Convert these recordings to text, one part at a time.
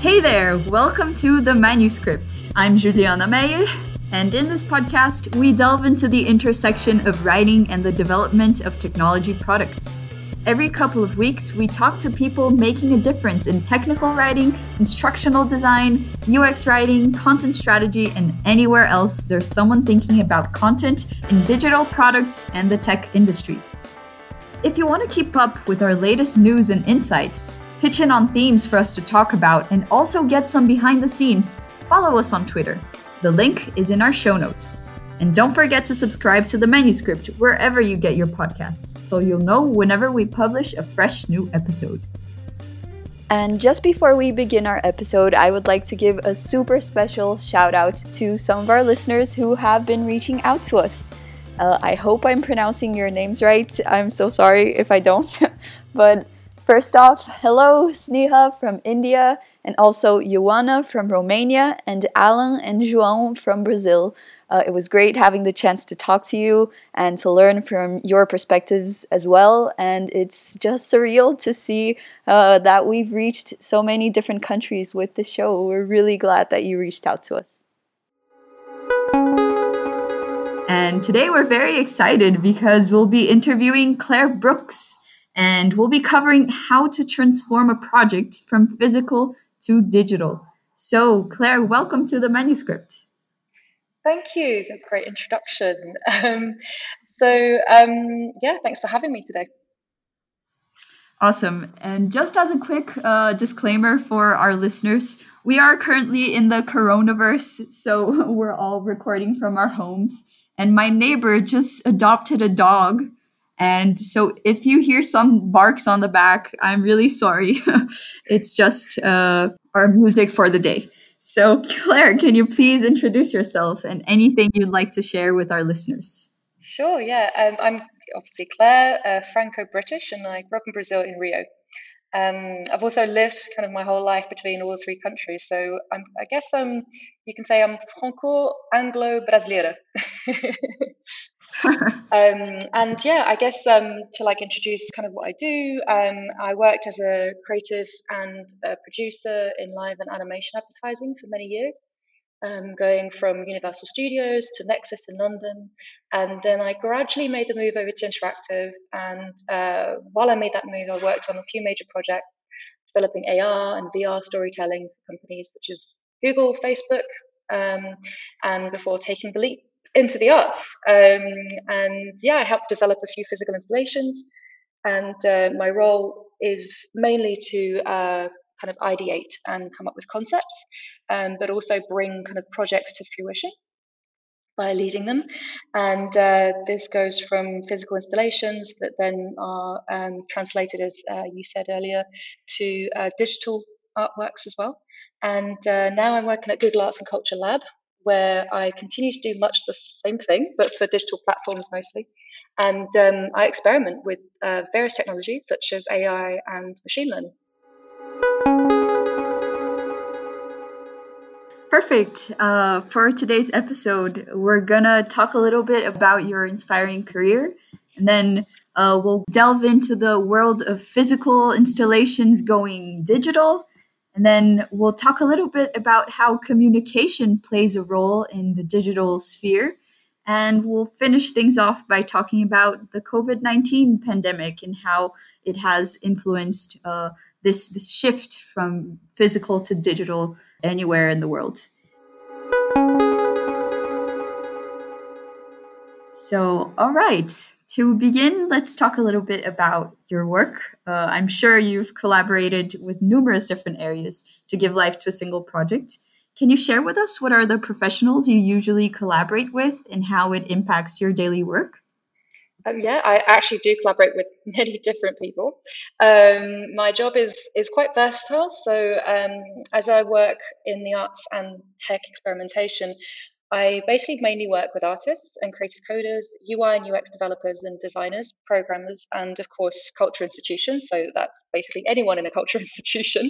Hey there, welcome to The Manuscript. I'm Juliana Meyer, and in this podcast, we delve into the intersection of writing and the development of technology products. Every couple of weeks, we talk to people making a difference in technical writing, instructional design, UX writing, content strategy, and anywhere else there's someone thinking about content in digital products and the tech industry. If you want to keep up with our latest news and insights, pitch in on themes for us to talk about, and also get some behind the scenes, follow us on Twitter. The link is in our show notes. And don't forget to subscribe to the manuscript wherever you get your podcasts so you'll know whenever we publish a fresh new episode. And just before we begin our episode, I would like to give a super special shout out to some of our listeners who have been reaching out to us. Uh, I hope I'm pronouncing your names right. I'm so sorry if I don't. but first off, hello, Sneha from India, and also Ioana from Romania, and Alan and João from Brazil. Uh, it was great having the chance to talk to you and to learn from your perspectives as well. And it's just surreal to see uh, that we've reached so many different countries with the show. We're really glad that you reached out to us. And today we're very excited because we'll be interviewing Clare Brooks and we'll be covering how to transform a project from physical to digital. So, Clare, welcome to the manuscript. Thank you. That's a great introduction. Um, so, um, yeah, thanks for having me today. Awesome. And just as a quick uh, disclaimer for our listeners, we are currently in the coronavirus, so we're all recording from our homes. And my neighbor just adopted a dog. And so if you hear some barks on the back, I'm really sorry. it's just uh, our music for the day. So, Clare, can you please introduce yourself and anything you'd like to share with our listeners? Sure, yeah. Um, I'm obviously Clare, uh, Franco British, and I grew up in Brazil in Rio. Um, I've also lived kind of my whole life between all three countries, so I'm, I guess um, you can say I'm Franco Anglo Brasileira. um, and yeah, I guess um, to like introduce kind of what I do, um, I worked as a creative and a producer in live and animation advertising for many years, um, going from Universal Studios to Nexus in London. And then I gradually made the move over to Interactive. And uh, while I made that move, I worked on a few major projects developing AR and VR storytelling for companies such as Google, Facebook, um, and before taking the leap into the arts. Um, and yeah, I helped develop a few physical installations. And uh, my role is mainly to uh, kind of ideate and come up with concepts, um, but also bring kind of projects to fruition by leading them. And uh, this goes from physical installations that then are um, translated, as uh, you said earlier, to uh, digital artworks as well. And uh, now I'm working at Google Arts and Culture Lab, where I continue to do much the same thing, but for digital platforms mostly. And um, I experiment with uh, various technologies such as AI and machine learning. Perfect. Uh, for today's episode, we're gonna talk a little bit about your inspiring career, and then uh, we'll delve into the world of physical installations going digital, and then we'll talk a little bit about how communication plays a role in the digital sphere. And we'll finish things off by talking about the COVID 19 pandemic and how it has influenced uh, this, this shift from physical to digital anywhere in the world. So, all right, to begin, let's talk a little bit about your work. Uh, I'm sure you've collaborated with numerous different areas to give life to a single project. Can you share with us what are the professionals you usually collaborate with and how it impacts your daily work? Um, yeah, I actually do collaborate with many different people. Um, my job is is quite versatile. So um, as I work in the arts and tech experimentation, I basically mainly work with artists and creative coders, UI and UX developers and designers, programmers, and of course, culture institutions. So that's basically anyone in a culture institution,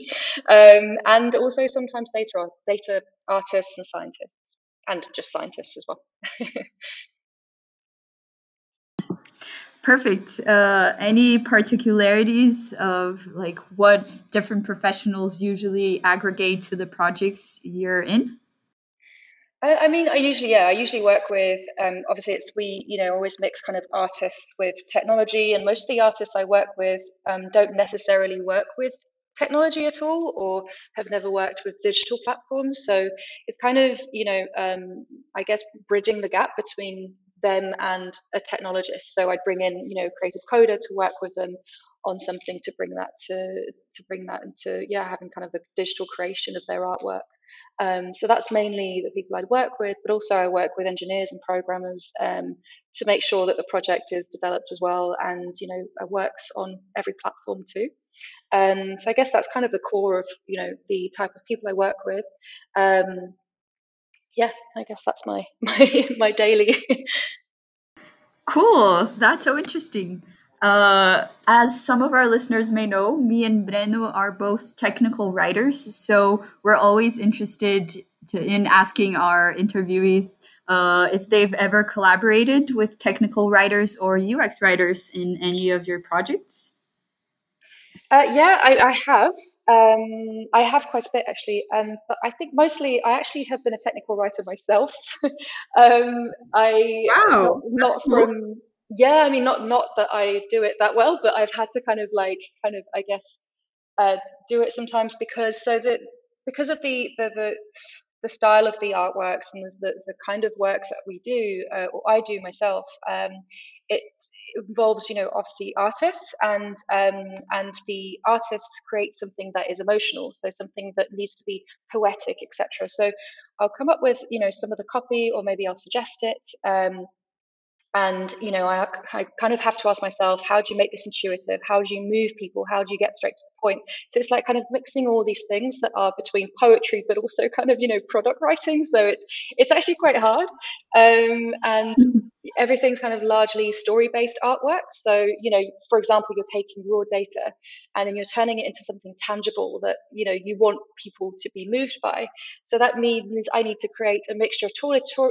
um, and also sometimes data data artists and scientists, and just scientists as well. Perfect. Uh, any particularities of like what different professionals usually aggregate to the projects you're in? I, mean, I usually, yeah, I usually work with, um, obviously it's, we, you know, always mix kind of artists with technology and most of the artists I work with um, don't necessarily work with technology at all or have never worked with digital platforms. So it's kind of, you know, um, I guess bridging the gap between them and a technologist. So I'd bring in, you know, creative coder to work with them on something to bring that to to bring that into yeah having kind of a digital creation of their artwork. Um, so that's mainly the people I'd work with, but also I work with engineers and programmers um, to make sure that the project is developed as well and you know works on every platform too. Um, so I guess that's kind of the core of you know the type of people I work with. Um, yeah, I guess that's my my my daily. cool. That's so interesting. Uh, as some of our listeners may know, me and Breno are both technical writers, so we're always interested to, in asking our interviewees uh, if they've ever collaborated with technical writers or UX writers in any of your projects. Uh, yeah, I, I have. Um, I have quite a bit actually, um, but I think mostly I actually have been a technical writer myself. um, I wow, not, not from yeah, I mean not not that I do it that well, but I've had to kind of like kind of I guess uh, do it sometimes because so that because of the the, the the style of the artworks and the, the, kind of works that we do, uh, or I do myself, um, it involves, you know, obviously artists, and um, and the artists create something that is emotional, so something that needs to be poetic, etc. So I'll come up with, you know, some of the copy, or maybe I'll suggest it. Um, and you know I, I kind of have to ask myself how do you make this intuitive? How do you move people? How do you get straight to the point? So it's like kind of mixing all these things that are between poetry but also kind of you know product writing. So it's it's actually quite hard. Um, and everything's kind of largely story based artwork. So, you know, for example, you're taking raw data and then you're turning it into something tangible that, you know, you want people to be moved by. So that means I need to create a mixture of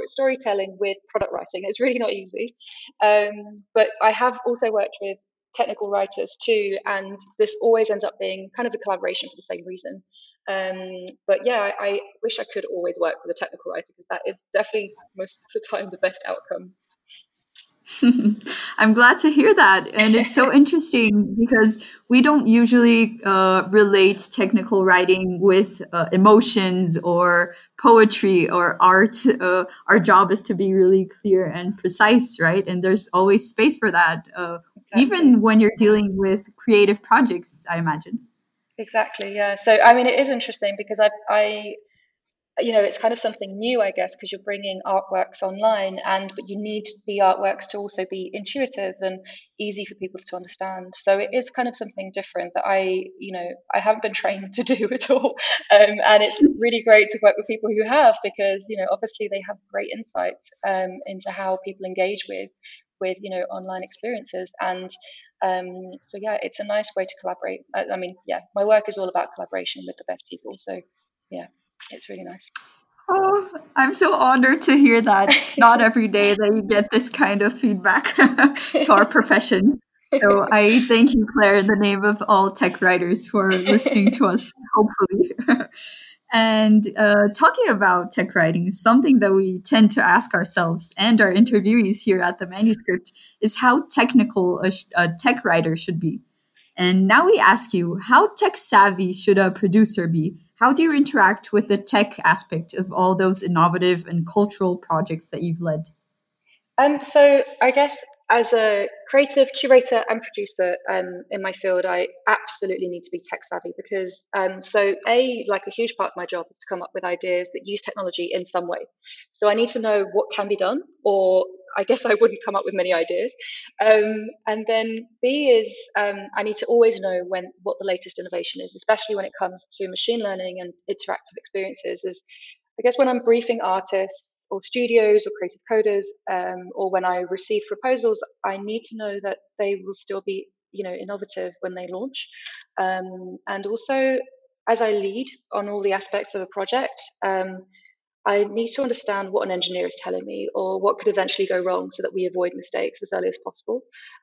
storytelling with product writing. It's really not easy. Um, but I have also worked with technical writers too, and this always ends up being kind of a collaboration for the same reason. Um, but yeah, I, I, wish I could always work with a technical writer because that is definitely most of the time the best outcome. I'm glad to hear that. And it's so interesting because we don't usually uh, relate technical writing with uh, emotions or poetry or art. Uh, our job is to be really clear and precise, right? And there's always space for that, uh, exactly. even when you're dealing with creative projects, I imagine. Exactly, yeah. So, I mean, it is interesting because I, I you know it's kind of something new i guess because you're bringing artworks online and but you need the artworks to also be intuitive and easy for people to understand. So it is kind of something different that i you know i haven't been trained to do at all. Um, and it's really great to work with people who have because you know obviously they have great insights um, into how people engage with with you know online experiences. And um, so yeah it's a nice way to collaborate. I, I mean yeah my work is all about collaboration with the best people. So yeah it's really nice. Oh, I'm so honored to hear that. It's not every day that you get this kind of feedback to our profession. So I thank you, Clare, in the name of all tech writers who are listening to us, hopefully. and uh, talking about tech writing, something that we tend to ask ourselves and our interviewees here at the manuscript is how technical a, a tech writer should be. And now we ask you, how tech savvy should a producer be? How do you interact with the tech aspect of all those innovative and cultural projects that you've led? Um, so I guess as a creative curator and producer um, in my field, I absolutely need to be tech savvy because, um, so a like a huge part of my job is to come up with ideas that use technology in some way. So I need to know what can be done, or I guess I wouldn't come up with many ideas. Um, and then B is um, I need to always know when what the latest innovation is, especially when it comes to machine learning and interactive experiences. Is I guess when I'm briefing artists or studios or creative coders, um, or when I receive proposals, I need to know that they will still be, you know, innovative when they launch. Um, and also, as I lead on all the aspects of a project, um, I need to understand what an engineer is telling me or what could eventually go wrong so that we avoid mistakes as early as possible.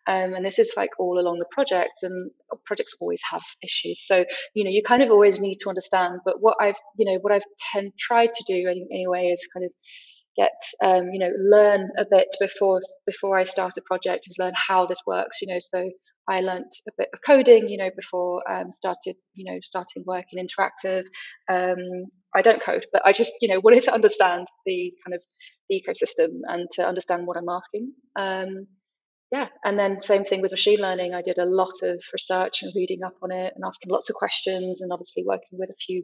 Um, and this is like all along the project, and projects always have issues. So you know you kind of always need to understand. But what I've you know what I've tend, tried to do anyway is kind of get um, you know learn a bit before before I start a project is learn how this works you know. So I learnt a bit of coding you know before um, started you know starting work in interactive. Um, I don't code but I just you know wanted to understand the kind of the ecosystem and to understand what I'm asking. Um, yeah and then same thing with machine learning. I did a lot of research and reading up on it and asking lots of questions and obviously working with a few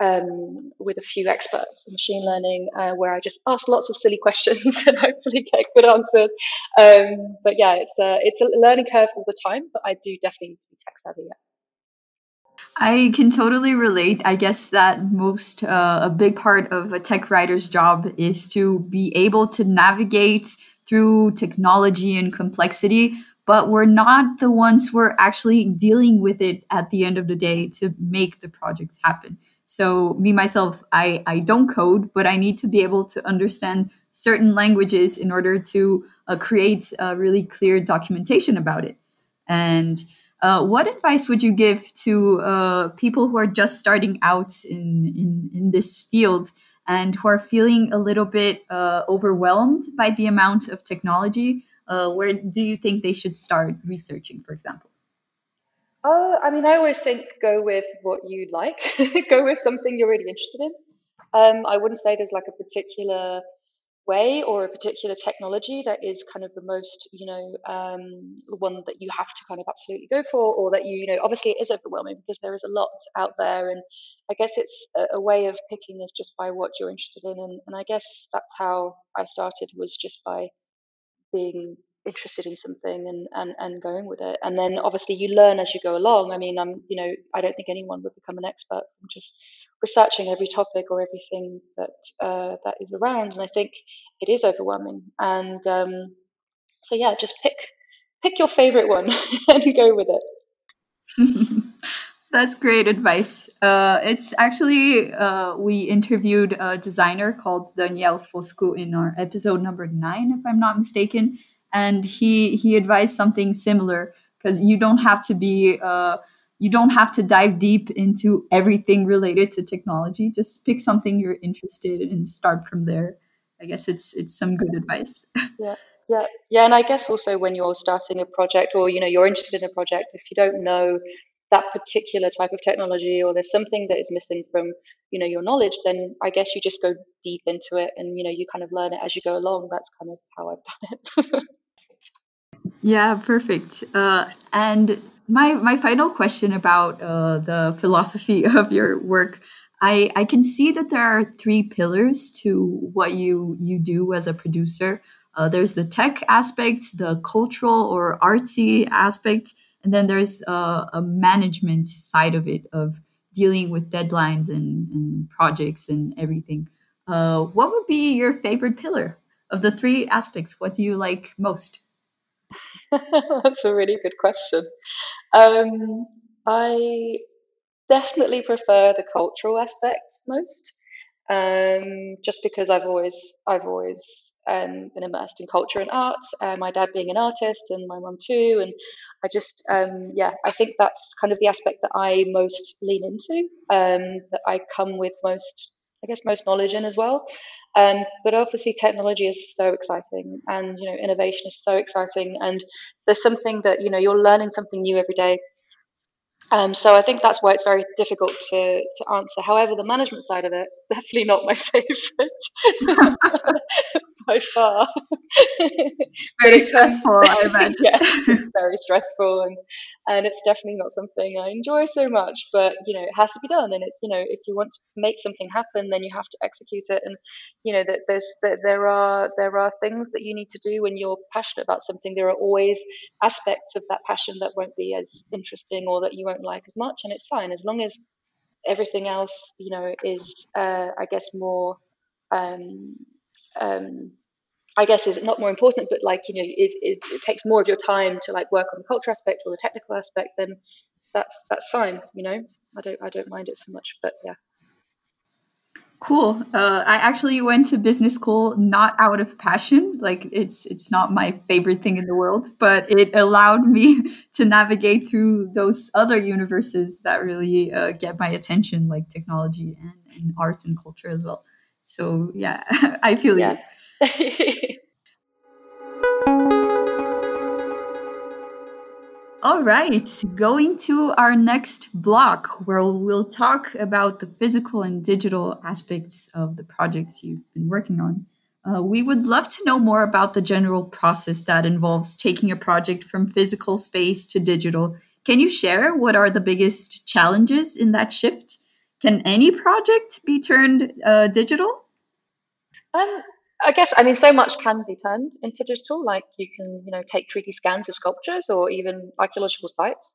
um, with a few experts in machine learning, uh, where I just ask lots of silly questions and hopefully get good answers. Um, but yeah, it's a it's a learning curve all the time, but I do definitely need to be tech savvy. Yeah. I can totally relate. I guess that most uh, a big part of a tech writer's job is to be able to navigate through technology and complexity, but we're not the ones who are actually dealing with it at the end of the day to make the projects happen. So me myself, I I don't code, but I need to be able to understand certain languages in order to uh, create a really clear documentation about it. And uh, what advice would you give to uh, people who are just starting out in, in, in this field and who are feeling a little bit uh, overwhelmed by the amount of technology? Uh, where do you think they should start researching, for example? Uh, I mean, I always think go with what you like. go with something you're really interested in. Um, I wouldn't say there's like a particular way or a particular technology that is kind of the most, you know, um, one that you have to kind of absolutely go for, or that you, you know, obviously it is overwhelming because there is a lot out there, and I guess it's a, a way of picking is just by what you're interested in, and, and I guess that's how I started was just by being interested in something and, and, and going with it. And then obviously you learn as you go along. I mean, I'm, you know, I don't think anyone would become an expert from just researching every topic or everything that uh, that is around. And I think it is overwhelming. And um, so yeah, just pick pick your favorite one and go with it. That's great advice. Uh, it's actually, uh, we interviewed a designer called Danielle Fosco in our episode number nine, if I'm not mistaken and he he advised something similar because you don't have to be uh, you don't have to dive deep into everything related to technology. Just pick something you're interested in and start from there. I guess it's it's some good advice. Yeah yeah yeah and i guess also when you're starting a project or you know you're interested in a project if you don't know that particular type of technology or there's something that is missing from you know your knowledge then i guess you just go deep into it and you know you kind of learn it as you go along. That's kind of how i've done it Yeah, perfect. Uh, and my my final question about uh, the philosophy of your work. I, I can see that there are three pillars to what you you do as a producer. Uh, there's the tech aspect, the cultural or artsy aspect, and then there's uh, a management side of it of dealing with deadlines and, and projects and everything. Uh, what would be your favorite pillar of the three aspects? What do you like most? That's a really good question. Um, I definitely prefer the cultural aspect most, um, just because I've always I've always um, been immersed in culture and art. Uh, my dad being an artist, and my mum too, and I just um, yeah, I think that's kind of the aspect that I most lean into, um, that I come with most, I guess, most knowledge in as well. Um, but obviously, technology is so exciting, and you know, innovation is so exciting, and there's something that you know you're learning something new every day. Um, so I think that's why it's very difficult to to answer. However, the management side of it definitely not my favourite by far. very stressful, I imagine. yeah, very stressful, and and it's definitely not something I enjoy so much. But you know, it has to be done, and it's you know, if you want to make something happen, then you have to execute it, and you know that there's that there are there are things that you need to do when you're passionate about something. There are always aspects of that passion that won't be as interesting or that you won't like as much, and it's fine as long as everything else, you know, is uh, I guess more. Um, um, I guess is not more important, but like you know, it, it, it, takes more of your time to like work on the culture aspect or the technical aspect, then that's that's fine. You know, I don't I don't mind it so much, but yeah. Cool. Uh, I actually went to business school not out of passion. Like it's it's not my favorite thing in the world, but it allowed me to navigate through those other universes that really uh, get my attention, like technology and, and arts and culture as well. So yeah, I feel yeah. you. All right, going to our next block where we'll talk about the physical and digital aspects of the projects you've been working on. Uh, we would love to know more about the general process that involves taking a project from physical space to digital. Can you share what are the biggest challenges in that shift? Can any project be turned uh, digital? Um, I guess I mean so much can be turned into digital. Like you can you know take 3D scans of sculptures or even archaeological sites.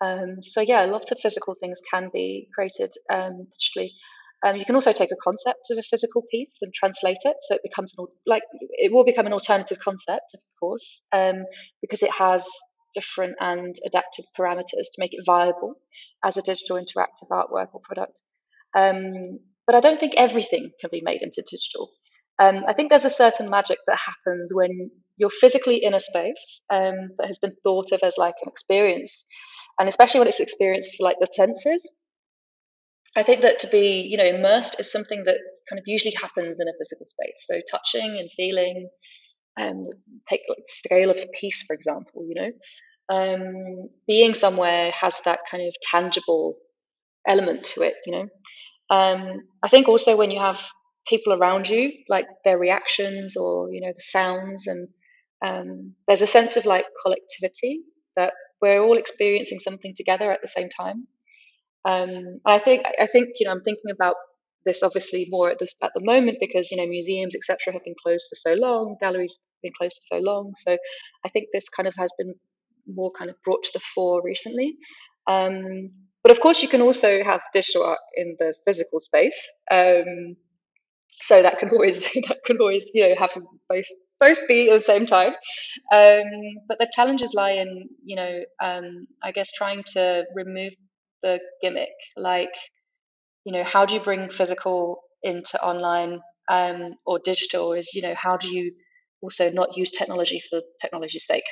Um, so yeah, lots of physical things can be created um, digitally. Um, you can also take a concept of a physical piece and translate it, so it becomes an, like it will become an alternative concept, of course, um, because it has different and adapted parameters to make it viable as a digital interactive artwork or product. Um, but I don't think everything can be made into digital. Um, I think there's a certain magic that happens when you're physically in a space um, that has been thought of as like an experience, and especially when it's experienced like the senses. I think that to be, you know, immersed is something that kind of usually happens in a physical space. So touching and feeling, um, take like the scale of a piece, for example, you know, um, being somewhere has that kind of tangible element to it, you know. Um, I think also when you have people around you, like their reactions or you know the sounds, and um, there's a sense of like collectivity that we're all experiencing something together at the same time. Um, I think I think you know I'm thinking about this obviously more at this at the moment because you know museums etc have been closed for so long, galleries have been closed for so long. So I think this kind of has been more kind of brought to the fore recently. Um, but of course, you can also have digital art in the physical space. Um, so that can always that can always you know have both both be at the same time. Um, but the challenges lie in you know um, I guess trying to remove the gimmick, like you know how do you bring physical into online um, or digital? Is you know how do you also not use technology for technology's sake?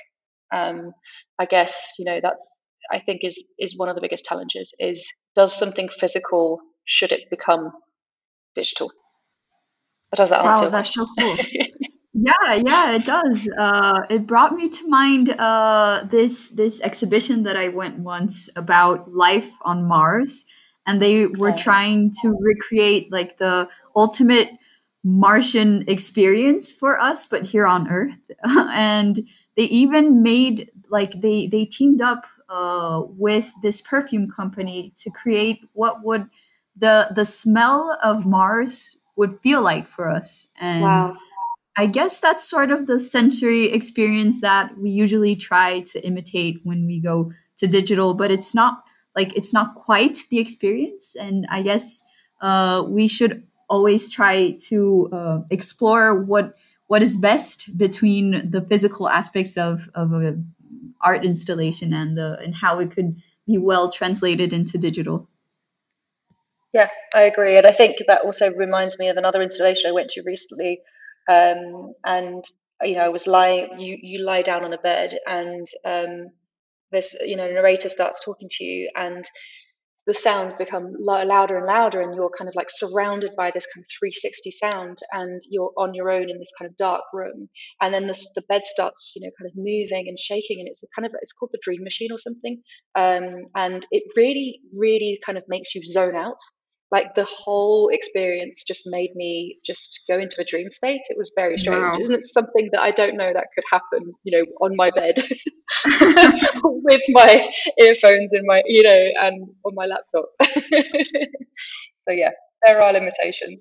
Um, I guess you know that's I think is is one of the biggest challenges is does something physical should it become digital? Does that answer? Wow, that's so cool. yeah, yeah, it does. Uh, it brought me to mind uh, this this exhibition that I went once about life on Mars, and they were okay. trying to recreate like the ultimate Martian experience for us, but here on Earth. and they even made like they they teamed up uh, with this perfume company to create what would the the smell of Mars would feel like for us. And wow. I guess that's sort of the sensory experience that we usually try to imitate when we go to digital, but it's not like it's not quite the experience. And I guess uh, we should always try to uh, explore what what is best between the physical aspects of of an art installation and the and how it could be well translated into digital. Yeah, I agree, and I think that also reminds me of another installation I went to recently, um, and you know, I was lying. You you lie down on a bed, and um, this you know narrator starts talking to you, and the sounds become louder and louder, and you're kind of like surrounded by this kind of 360 sound, and you're on your own in this kind of dark room, and then the the bed starts you know kind of moving and shaking, and it's kind of it's called the dream machine or something, um, and it really really kind of makes you zone out like the whole experience just made me just go into a dream state. It was very strange. Wow. Isn't it something that I don't know that could happen, you know, on my bed with my earphones in my, you know, and on my laptop. so yeah, there are limitations.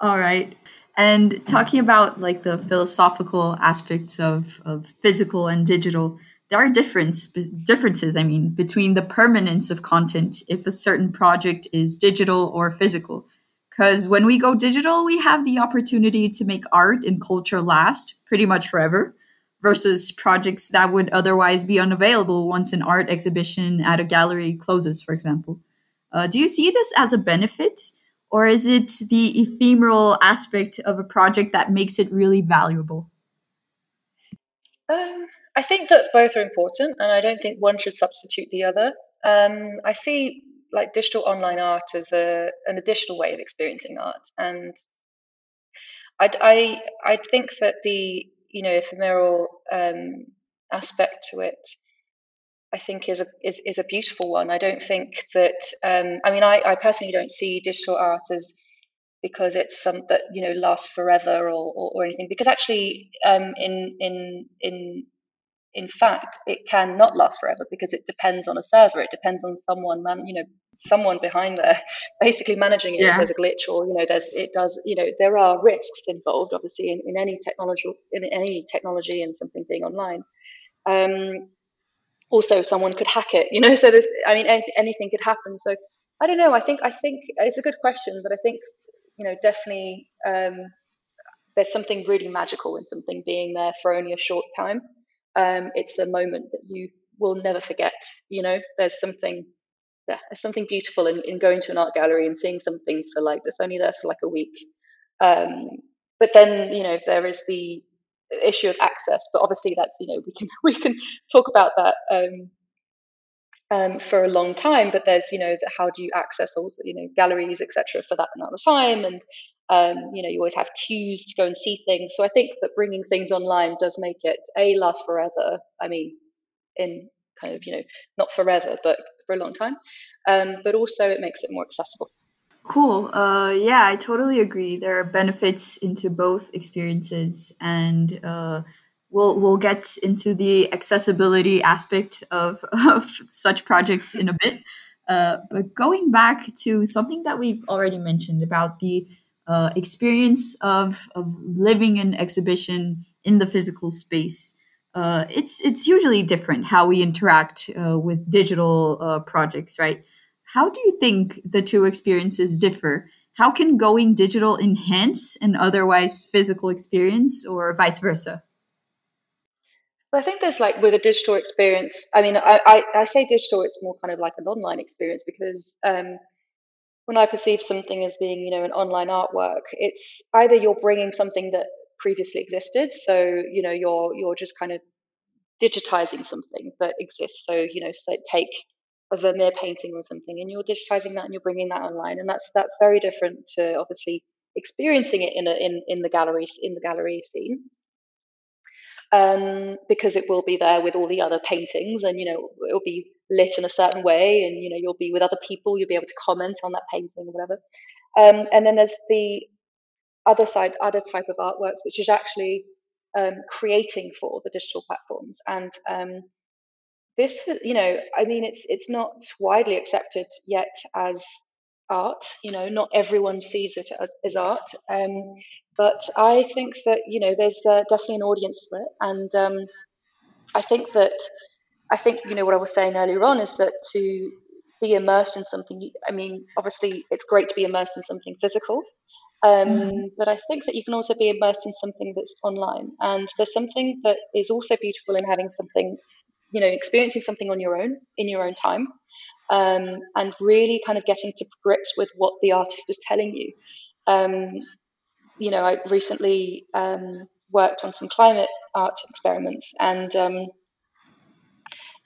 All right. And talking about like the philosophical aspects of, of physical and digital, there are difference differences i mean between the permanence of content if a certain project is digital or physical because when we go digital we have the opportunity to make art and culture last pretty much forever versus projects that would otherwise be unavailable once an art exhibition at a gallery closes for example uh, do you see this as a benefit or is it the ephemeral aspect of a project that makes it really valuable? Um, I think that both are important, and I don't think one should substitute the other. Um, I see like digital online art as a an additional way of experiencing art, and I I I think that the you know ephemeral um, aspect to it I think is a is, is a beautiful one. I don't think that um, I mean I, I personally don't see digital art as because it's some that you know lasts forever or, or, or anything because actually um, in in in in fact it can not last forever because it depends on a server. It depends on someone man you know someone behind there basically managing it yeah. if there's a glitch or you know there's it does you know there are risks involved obviously in, in any technology in any technology and something being online. Um, also someone could hack it you know so there's i mean any, anything could happen. So i don't know. I think i think it's a good question but i think you know definitely um, there's something really magical in something being there for only a short time um, it's a moment that you will never forget you know there's something yeah, there's something beautiful in, in going to an art gallery and seeing something for like that's only there for like a week um, but then you know there is the issue of access. But obviously, that's you know we can we can talk about that um, um, for a long time. But there's you know how do you access all you know galleries etc. for that amount of time, and um, you know you always have queues to go and see things. So I think that bringing things online does make it a last forever. I mean, in kind of you know not forever, but for a long time. Um, but also it makes it more accessible. Cool. Uh, yeah, I totally agree. There are benefits into both experiences, and uh, we'll we'll get into the accessibility aspect of, of such projects in a bit. Uh, but going back to something that we've already mentioned about the uh, experience of of living an exhibition in the physical space. Uh, it's it's usually different how we interact uh, with digital projects, right? How do you think the two experiences differ? How can going digital enhance an otherwise physical experience or vice versa? Well, I think there's like with a digital experience, I mean, I, I, I say digital, it's more kind of like an online experience because um, when I perceive something as being, you know, an online artwork, it's either you're bringing something that previously existed. So, you know, you're, you're just kind of digitizing something that exists. So, you know, so take a Vermeer painting or something, and you're digitizing that and you're bringing that online, and that's that's very different to obviously experiencing it in a, in in the gallery in the gallery scene. Um, because it will be there with all the other paintings, and you know it'll be lit in a certain way, and you know you'll be with other people, you'll be able to comment on that painting or whatever. Um, and then there's the other side, other type of artworks, which is actually um, creating for the digital platforms and um, this you know i mean it's it's not widely accepted yet as art you know not everyone sees it as, as art um, but i think that you know there's uh, definitely an audience for it and um, i think that i think you know what i was saying earlier on is that to be immersed in something i mean obviously it's great to be immersed in something physical um, mm-hmm. but i think that you can also be immersed in something that's online and there's something that is also beautiful in having something you know, experiencing something on your own in your own time, um, and really kind of getting to grips with what the artist is telling you. Um, you know, I recently um, worked on some climate art experiments, and um,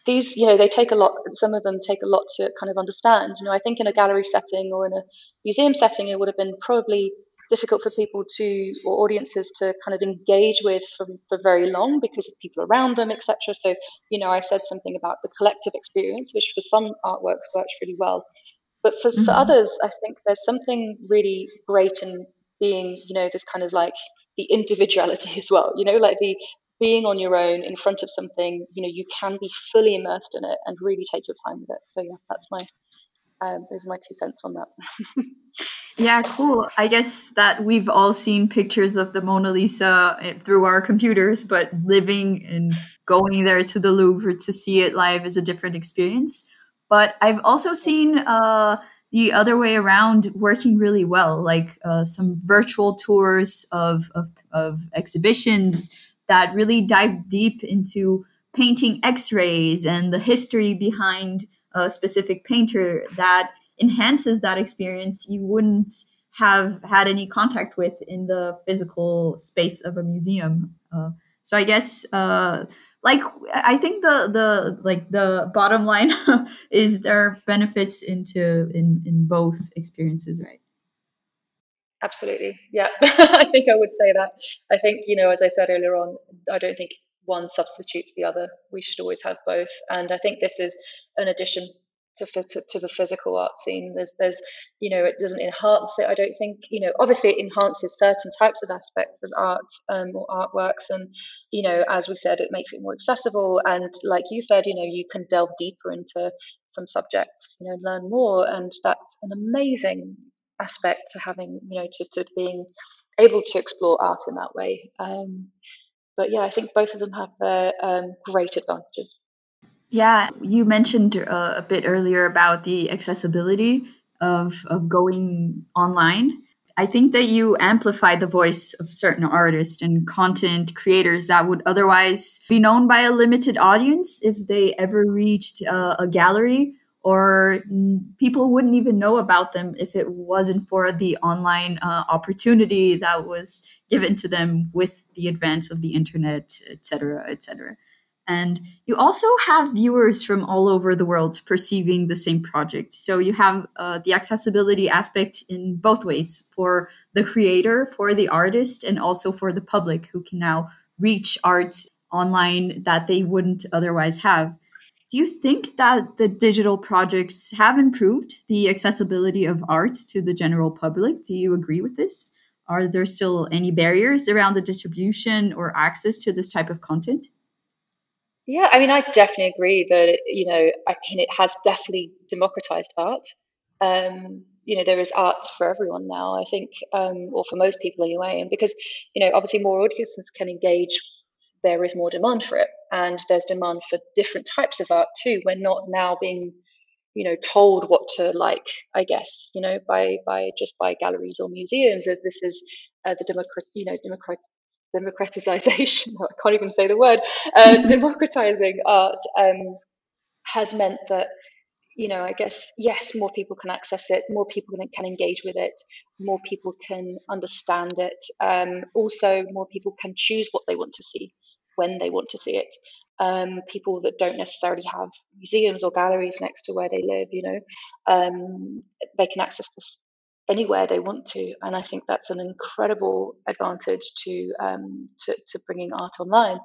these, you know, they take a lot. Some of them take a lot to kind of understand. You know, I think in a gallery setting or in a museum setting, it would have been probably difficult for people to or audiences to kind of engage with for, for very long because of people around them, etc. So, you know, I said something about the collective experience, which for some artworks works really well. But for, mm-hmm. for others, I think there's something really great in being, you know, this kind of like the individuality as well, you know, like the being on your own in front of something, you know, you can be fully immersed in it and really take your time with it. So yeah, that's my um, those are my two cents on that. Yeah, cool. I guess that we've all seen pictures of the Mona Lisa eh, through our computers, but living and going there to the Louvre to see it live is a different experience. But I've also seen uh, the other way around working really well, like uh, some virtual tours of, of, of exhibitions that really dive deep into painting x rays and the history behind a specific painter that enhances that experience you wouldn't have had any contact with in the physical space of a museum. Uh, so I guess uh, like I think the the like the bottom line is there are benefits into in in both experiences, right? Absolutely, yeah. I think I would say that. I think you know, as I said earlier on, I don't think one substitutes the other. We should always have both, and I think this is an addition to, to, to the physical art scene. There's, there's, you know, it doesn't enhance it. I don't think, you know, obviously it enhances certain types of aspects of art um, or artworks, and you know, as we said, it makes it more accessible. And like you said, you know, you can delve deeper into some subjects, you know, learn more, and that's an amazing aspect to having, you know, to, to being able to explore art in that way. Um, but yeah, I think both of them have their um, great advantages. Yeah, you mentioned uh, a bit earlier about the accessibility of of going online. I think that you amplify the voice of certain artists and content creators that would otherwise be known by a limited audience if they ever reached uh, a gallery or people wouldn't even know about them if it wasn't for the online uh, opportunity that was given to them with the advance of the internet, et cetera, et cetera. And you also have viewers from all over the world perceiving the same project. So you have uh, the accessibility aspect in both ways for the creator, for the artist, and also for the public who can now reach art online that they wouldn't otherwise have. Do you think that the digital projects have improved the accessibility of art to the general public? Do you agree with this? Are there still any barriers around the distribution or access to this type of content? Yeah, I mean, I definitely agree that you know, I mean, it has definitely democratized art. Um, you know, there is art for everyone now. I think, um, or for most people anyway, and because you know, obviously, more audiences can engage, there is more demand for it, and there's demand for different types of art too. We're not now being you know told what to like i guess you know by by just by galleries or museums as this is uh, the democrat you know democrat democratization, I can't even say the word, uh, democratizing art um, has meant that, you know, I guess, yes, more people can access it, more people can, can engage with it, more people can understand it. Um, also, more people can choose what they want to see when they want to see it. Um, people that don't necessarily have museums or galleries next to where they live, you know, um, they can access this anywhere they want to. And I think that's an incredible advantage to um, to, to, bringing art online,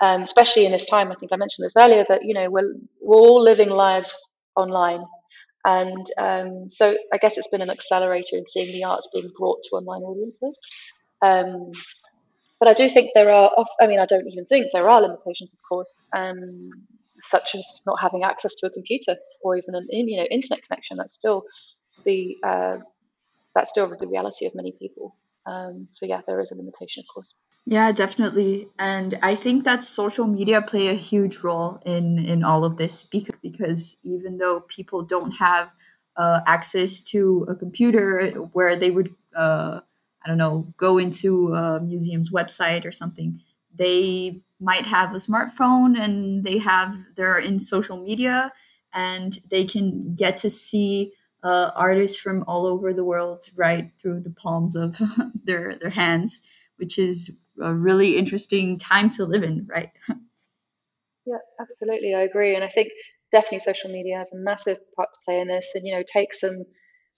um, especially in this time. I think I mentioned this earlier that you know we're we're all living lives online. And um, so I guess it's been an accelerator in seeing the arts being brought to online audiences. Um, but I do think there are, I mean, I don't even think there are limitations, of course, um, such as not having access to a computer or even an you know internet connection. That's still the uh, that's still the reality of many people. Um, so yeah, there is a limitation, of course. Yeah, definitely, and I think that social media play a huge role in in all of this because even though people don't have uh, access to a computer where they would uh, I don't know go into a museum's website or something, they might have a smartphone and they have they're in social media and they can get to see uh, artists from all over the world right through the palms of their their hands, which is a really interesting time to live in, right? yeah, absolutely, I agree, and I think definitely social media has a massive part to play in this. And you know, take some,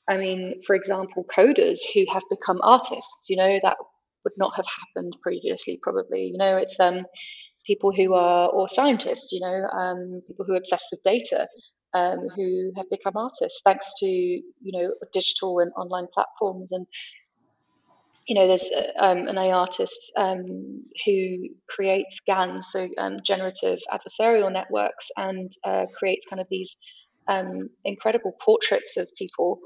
I mean, for example, coders who have become artists. You know, that would not have happened previously, probably. You know, it's um people who are or scientists. You know, um, people who are obsessed with data um, who have become artists thanks to you know digital and online platforms and you know there's uh, um, an AI artist um, who creates GANs, so um, generative adversarial networks, and uh, creates kind of these um, incredible portraits of people,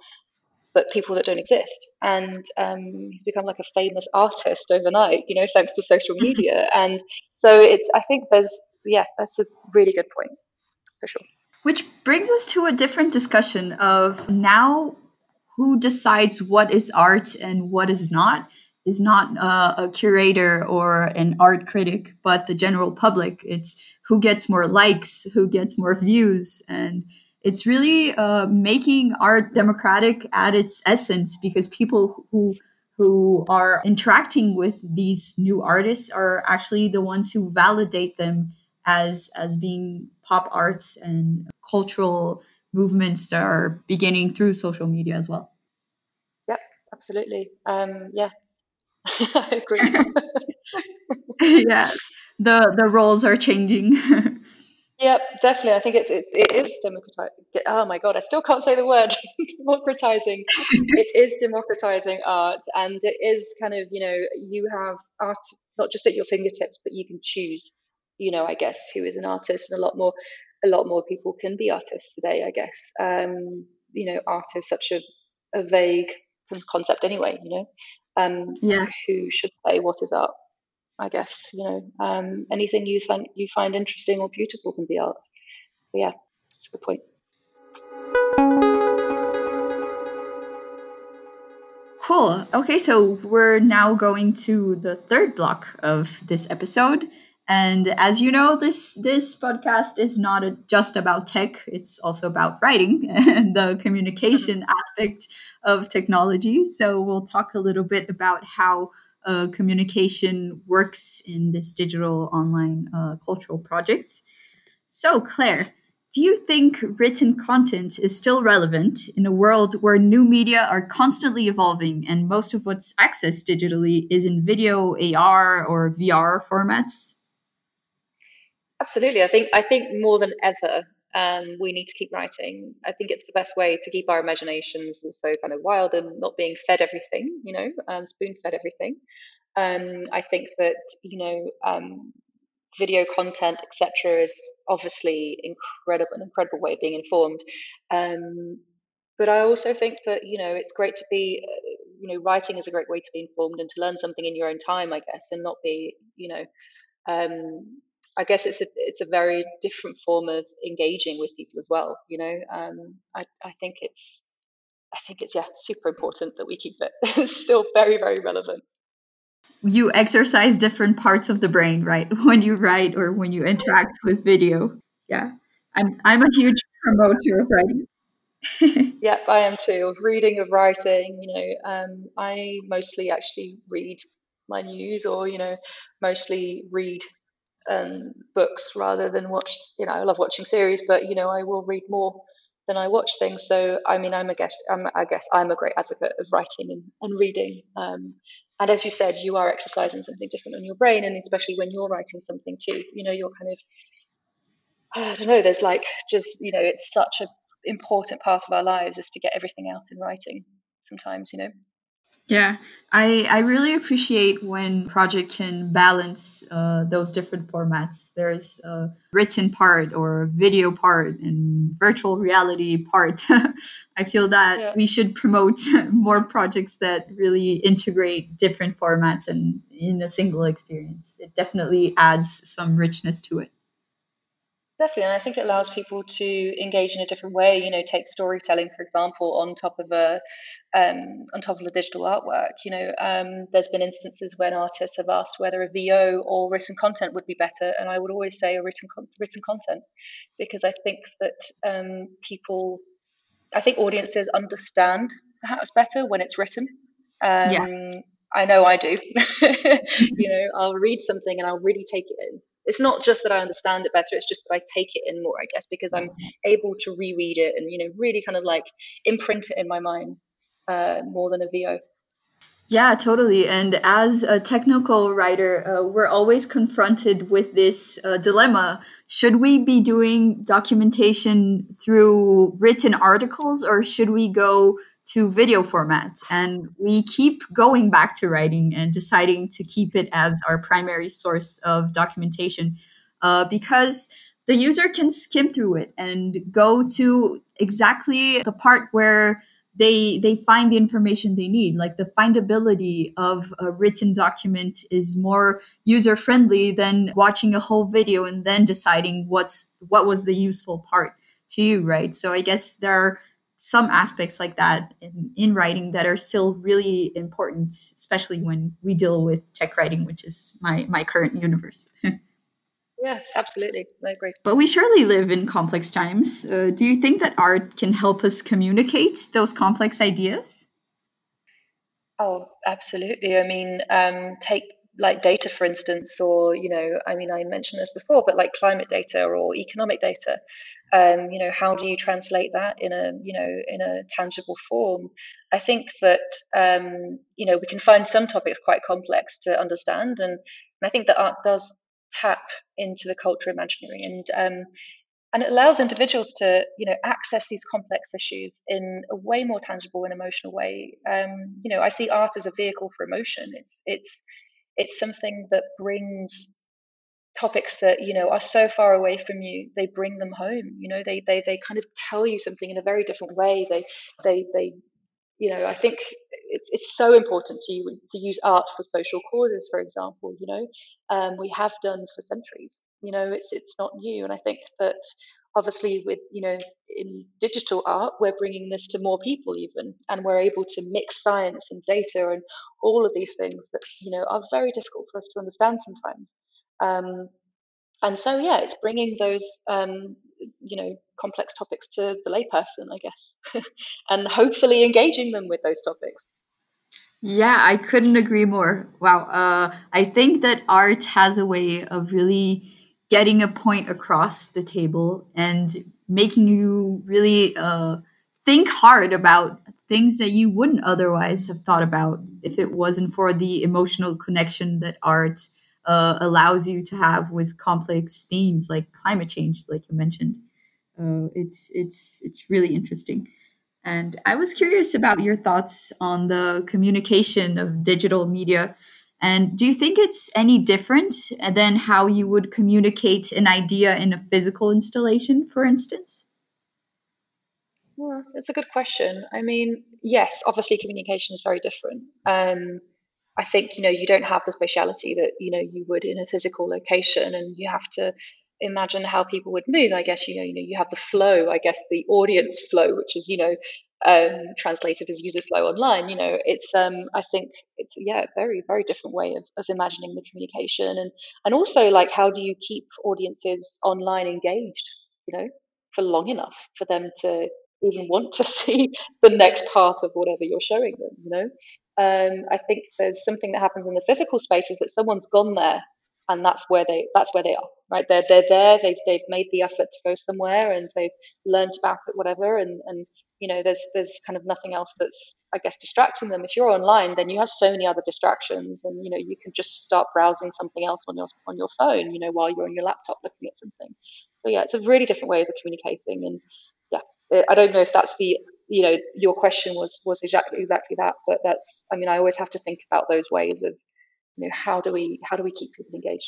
but people that don't exist. And um, he's become like a famous artist overnight, you know, thanks to social media. and so it's, I think there's, yeah, that's a really good point for sure. Which brings us to a different discussion of now who decides what is art and what is not is not uh, a curator or an art critic, but the general public. It's who gets more likes, who gets more views, and it's really uh, making art democratic at its essence because people who who are interacting with these new artists are actually the ones who validate them as as being pop art and cultural movements that are beginning through social media as well. Yep, absolutely. Um, yeah, I agree. yeah, the the roles are changing. Yep, definitely. I think it's, it's it is democratizing. Oh my god, I still can't say the word democratizing. it is democratizing art, and it is kind of you know you have art not just at your fingertips, but you can choose. You know, I guess who is an artist, and a lot more a lot more people can be artists today. I guess um, you know, art is such a a vague concept anyway. You know, um, yeah. Who should say what is art? I guess you know um, anything you find you find interesting or beautiful can be art. But yeah, that's a good point. Cool. Okay, so we're now going to the third block of this episode. And as you know, this this podcast is not a, just about tech; it's also about writing and the communication mm-hmm. aspect of technology. So we'll talk a little bit about how uh, communication works in this digital online uh, cultural projects. So, Clare, do you think written content is still relevant in a world where new media are constantly evolving and most of what's accessed digitally is in video, AR, or VR formats? Absolutely. I think I think more than ever, um, we need to keep writing. I think it's the best way to keep our imaginations also kind of wild and not being fed everything, you know, um, spoon fed everything. Um, I think that, you know, um, video content, etc., is obviously incredible, an incredible way of being informed. Um, but I also think that, you know, it's great to be, uh, you know, writing is a great way to be informed and to learn something in your own time, I guess, and not be, you know, um, I guess it's a it's a very different form of engaging with people as well. You know, um, I I think it's I think it's yeah super important that we keep it. it's still very very relevant. You exercise different parts of the brain, right? When you write or when you interact with video. Yeah, I'm I'm a huge promoter of writing. yep, I am too. Of reading, of writing. You know, um, I mostly actually read my news, or you know, mostly read um, books rather than watch. You know, I love watching series, but you know, I will read more than I watch things. So, I mean, I'm a guess. I'm, I guess I'm a great advocate of writing and, and reading. Um, and as you said, you are exercising something different on your brain, and especially when you're writing something too. You know, you're kind of I don't know. There's like just you know, it's such an important part of our lives is to get everything out in writing. Sometimes, you know. Yeah, I I really appreciate when project can balance uh, those different formats. There's a written part or video part and virtual reality part. I feel that yeah. we should promote more projects that really integrate different formats and in a single experience. It definitely adds some richness to it. Definitely, and I think it allows people to engage in a different way. You know, take storytelling, for example, on top of a um, on top of a digital artwork. You know, um, there's been instances when artists have asked whether a VO or written content would be better, and I would always say a written con- written content because I think that um, people, I think audiences understand perhaps better when it's written. yeah. Um, I know I do. you know, I'll read something and I'll really take it in it's not just that I understand it better, it's just that I take it in more, I guess, because I'm able to reread it and, you know, really kind of like imprint it in my mind uh, more than a VO. Yeah, totally. And as a technical writer, uh, we're always confronted with this uh, dilemma. Should we be doing documentation through written articles or should we go to video format? And we keep going back to writing and deciding to keep it as our primary source of documentation uh, because the user can skim through it and go to exactly the part where they they find the information they need. Like the findability of a written document is more user friendly than watching a whole video and then deciding what's what was the useful part to you right? So i guess there are some aspects like that in, in writing that are still really important especially when we deal with tech writing which is my my current universe Yeah, absolutely. I agree. But we surely live in complex times. Uh, do you think that art can help us communicate those complex ideas? Oh, absolutely. I mean, um, take like data, for instance, or, you know, I mean, I mentioned this before, but like climate data or economic data. Um, you know, how do you translate that in a, you know, in a tangible form? I think that, um, you know, we can find some topics quite complex to understand. And, and I think that art does tap into the culture imaginary. And um, and it allows individuals to you know access these complex issues in a way more tangible and emotional way. Um, you know i see art as a vehicle for emotion. It's it's it's something that brings topics that you know are so far away from you they bring them home. You know they they they kind of tell you something in a very different way. They they they you know, I think it, it's so important to you to use art for social causes, for example. You know, um, we have done for centuries. You know, it's it's not new, and I think that obviously with you know in digital art we're bringing this to more people even and we're able to mix science and data and all of these things that you know are very difficult for us to understand sometimes um, and so yeah it's bringing those um, you know complex topics to the layperson i guess and hopefully engaging them with those topics yeah i couldn't agree more wow uh, i think that art has a way of really getting a point across the table and making you really uh, think hard about things that you wouldn't otherwise have thought about if it wasn't for the emotional connection that art uh, allows you to have with complex themes like climate change, like you mentioned. Uh, it's it's it's really interesting. And I was curious about your thoughts on the communication of digital media. And do you think it's any different than how you would communicate an idea in a physical installation, for instance? Well, it's a good question. I mean, yes, obviously communication is very different. Um, I think you know you don't have the spatiality that you know you would in a physical location, and you have to imagine how people would move. I guess you know you know you have the flow. I guess the audience flow, which is you know um, translated as user flow online. You know, it's um, I think it's yeah, a very very different way of, of imagining the communication, and and also like how do you keep audiences online engaged? You know, for long enough for them to even want to see the next part of whatever you're showing them. You know, um, I think there's something that happens in the physical spaces that someone's gone there and that's where they that's where they are right? They're they're there they've they've made the effort to go somewhere and they've learned about it whatever and and you know there's there's kind of nothing else that's i guess distracting them. If you're online then you have so many other distractions and you know you can just start browsing something else on your on your phone you know while you're on your laptop looking at something. So yeah it's a really different way of communicating and yeah eh, i don't know if that's the you know your question was was exactly exactly that but that's i mean i always have to think about those ways of you know how do we how do we keep people engaged?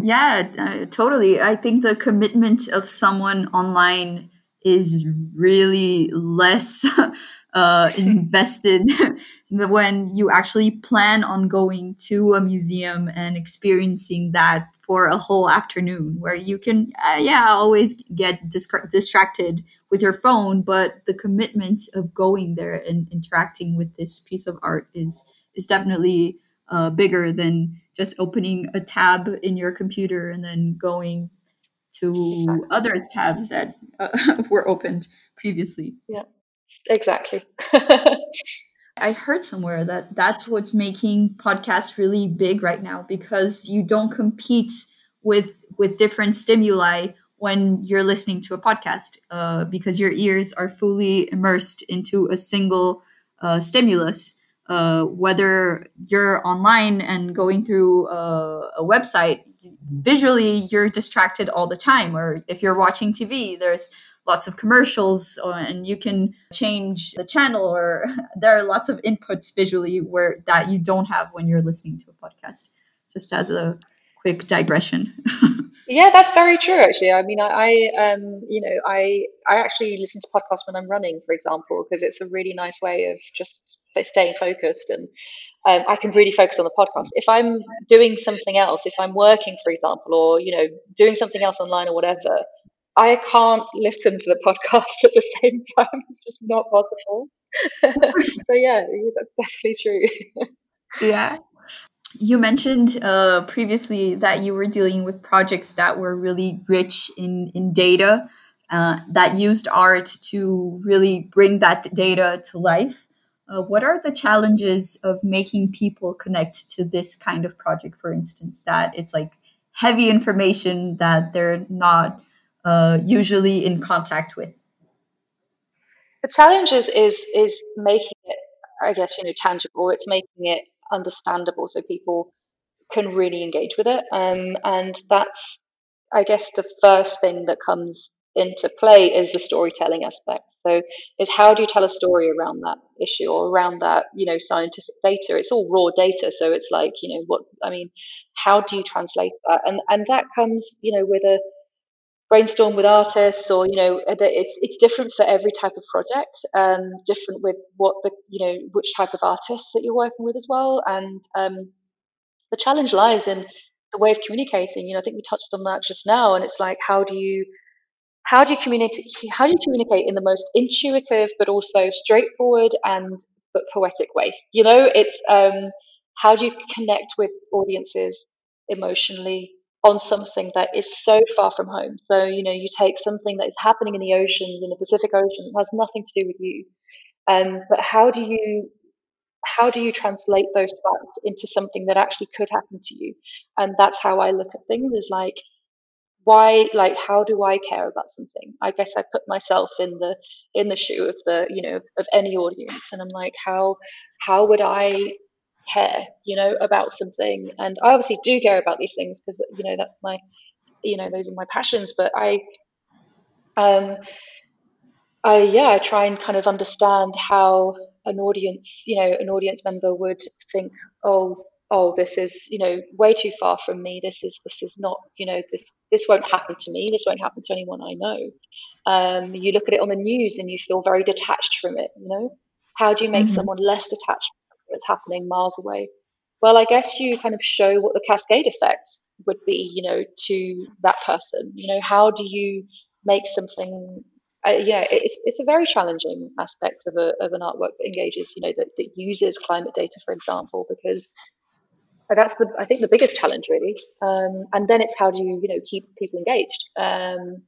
Yeah uh, totally. I think the commitment of someone online is really less uh, invested when you actually plan on going to a museum and experiencing that for a whole afternoon where you can uh, yeah always get dis- distracted with your phone but the commitment of going there and interacting with this piece of art is is definitely uh, bigger than just opening a tab in your computer and then going to other tabs that uh, were opened previously. Yeah, exactly. I heard somewhere that that's what's making podcasts really big right now because you don't compete with with different stimuli when you're listening to a podcast uh, because your ears are fully immersed into a single uh, stimulus. Uh, whether you're online and going through a, a, website, visually you're distracted all the time. Or if you're watching TV, there's lots of commercials uh, and you can change the channel or there are lots of inputs visually where that you don't have when you're listening to a podcast. Just as a quick digression. Yeah that's very true actually. I mean i, I um you know i i actually listen to podcasts when i'm running for example because it's a really nice way of just staying focused and um, I can really focus on the podcast. If I'm doing something else, if I'm working, for example, or you know, doing something else online or whatever, I can't listen to the podcast at the same time. It's just not possible. so yeah, that's definitely true. yeah. You mentioned uh, previously that you were dealing with projects that were really rich in, in data, uh, that used art to really bring that data to life. Uh, what are the challenges of making people connect to this kind of project, for instance, that it's like heavy information that they're not uh, usually in contact with? The challenge is, is, is making it, I guess, you know, tangible. It's making it understandable so people can really engage with it. Um, and that's, I guess, the first thing that comes into play is the storytelling aspect. So, is how do you tell a story around that issue or around that, you know, scientific data? It's all raw data, so it's like, you know, what I mean, how do you translate that? And and that comes, you know, with a brainstorm with artists or you know it's it's different for every type of project um, different with what the you know which type of artists that you're working with as well and um, the challenge lies in the way of communicating you know i think we touched on that just now and it's like how do you how do you communicate how do you communicate in the most intuitive but also straightforward and but poetic way you know it's um, how do you connect with audiences emotionally on something that is so far from home. So, you know, you take something that is happening in the oceans, in the Pacific Ocean, has nothing to do with you. Um, but how do you how do you translate those facts into something that actually could happen to you? And that's how I look at things is like why like how do I care about something? I guess I put myself in the in the shoe of the, you know, of any audience and I'm like how how would I care, you know, about something. And I obviously do care about these things because, you know, that's my, you know, those are my passions. But I, um, I yeah, I try and kind of understand how an audience, you know, an audience member would think, oh, oh, this is, you know, way too far from me. This is, this is not, you know, this, this won't happen to me. This won't happen to anyone I know. Um, you look at it on the news and you feel very detached from it. You know, how do you make mm-hmm. someone less detached that's happening miles away. Well, I guess you kind of show what the cascade effect would be, you know, to that person. You know, how do you make something? Uh, yeah, it's it's a very challenging aspect of a of an artwork that engages, you know, that, that uses climate data, for example, because that's the I think the biggest challenge really. Um, and then it's how do you you know keep people engaged. Um,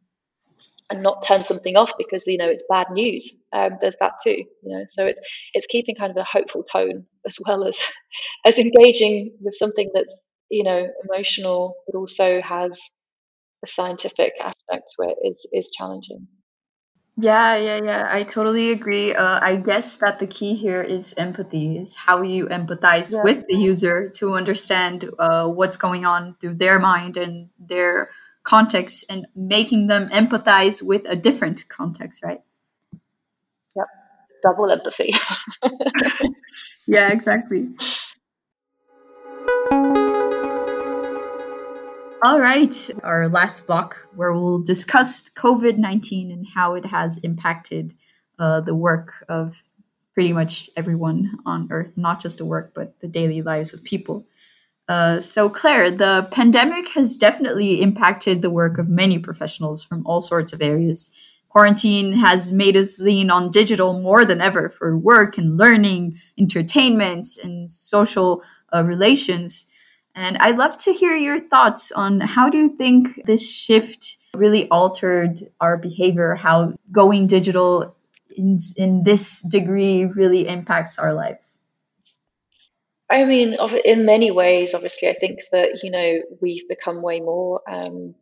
and not turn something off because you know it's bad news. Um, there's that too, you know. So it's it's keeping kind of a hopeful tone as well as as engaging with something that's you know emotional, but also has a scientific aspect to it is is challenging. Yeah, yeah, yeah. I totally agree. Uh, I guess that the key here is empathy, is how you empathize yeah. with the user to understand uh, what's going on through their mind and their context and making them empathize with a different context, right? Yep, double empathy. yeah, exactly. All right, our last block where we'll discuss COVID 19 and how it has impacted uh, the work of pretty much everyone on Earth, not just the work, but the daily lives of people. Uh, so, Clare, the pandemic has definitely impacted the work of many professionals from all sorts of areas. Quarantine has made us lean on digital more than ever for work and learning, entertainment, and social uh, relations. And I'd love to hear your thoughts on how do you think this shift really altered our behavior, how going digital in, in this degree really impacts our lives? I mean, in many ways, obviously, I think that you know we've become way more um,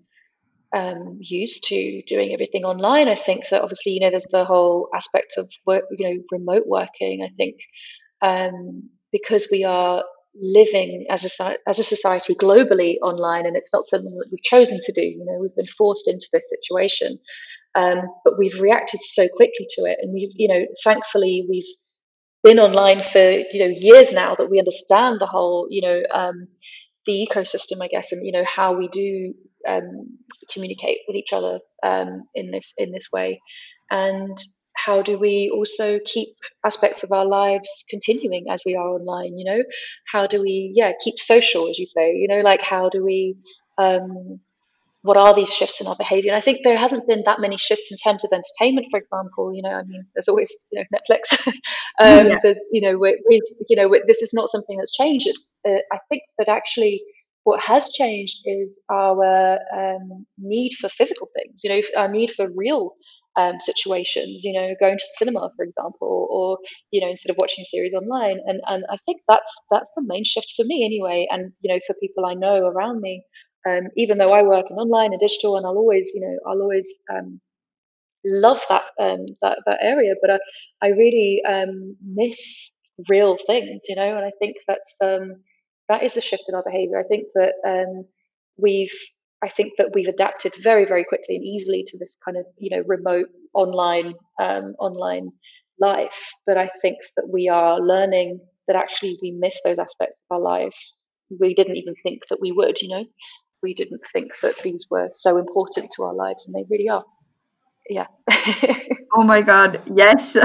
um, used to doing everything online. I think that obviously, you know, there's the whole aspect of work, you know, remote working. I think um, because we are living as a as a society globally online, and it's not something that we've chosen to do. You know, we've been forced into this situation, um, but we've reacted so quickly to it, and we've, you know, thankfully, we've been online for you know years now that we understand the whole you know um, the ecosystem, I guess, and you know how we do um, communicate with each other um, in this in this way, and how do we also keep aspects of our lives continuing as we are online? You know, how do we yeah keep social, as you say? You know, like how do we um, what are these shifts in our behavior? And I think there hasn't been that many shifts in terms of entertainment, for example. You know, I mean, there's always you know Netflix. um, yeah. There's you know, we, we you know, this is not something that's changed. Uh, I think that actually what has changed is our um, need for physical things. You know, our need for real um, situations, you know, going to the cinema, for example, or you know, instead of watching series online. And and I think that's that's the main shift for me anyway, and you know, for people I know around me. Um, even though I work in online and digital, and I'll always, you know, I'll always um, love that um, that that area, but I, I really um, miss real things, you know, and I think that's um, that is the shift in our behaviour. I think that um, we've I think that we've adapted very, very quickly and easily to this kind of, you know, remote online um, online life. But I think that we are learning that actually we miss those aspects of our lives. We didn't even think that we would, you know. We didn't think that these were so important to our lives, and they really are. Yeah. oh my God! Yes.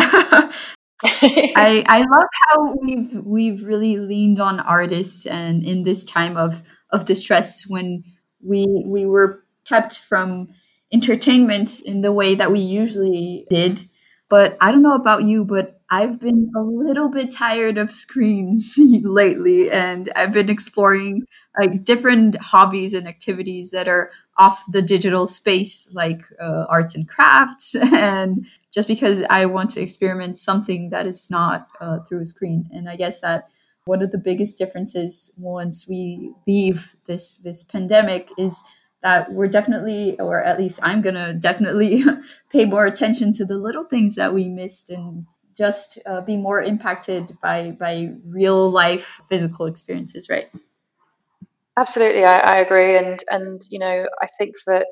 I I love how we've we've really leaned on artists and in this time of of distress when we we were kept from entertainment in the way that we usually did. But I don't know about you, but I've been a little bit tired of screens lately, and I've been exploring like different hobbies and activities that are off the digital space, like uh, arts and crafts, and just because I want to experiment something that is not uh, through a screen. And I guess that one of the biggest differences once we leave this this pandemic is that we're definitely or at least i'm gonna definitely pay more attention to the little things that we missed and just uh, be more impacted by by real life physical experiences right? Absolutely I, I agree. And and you know i think that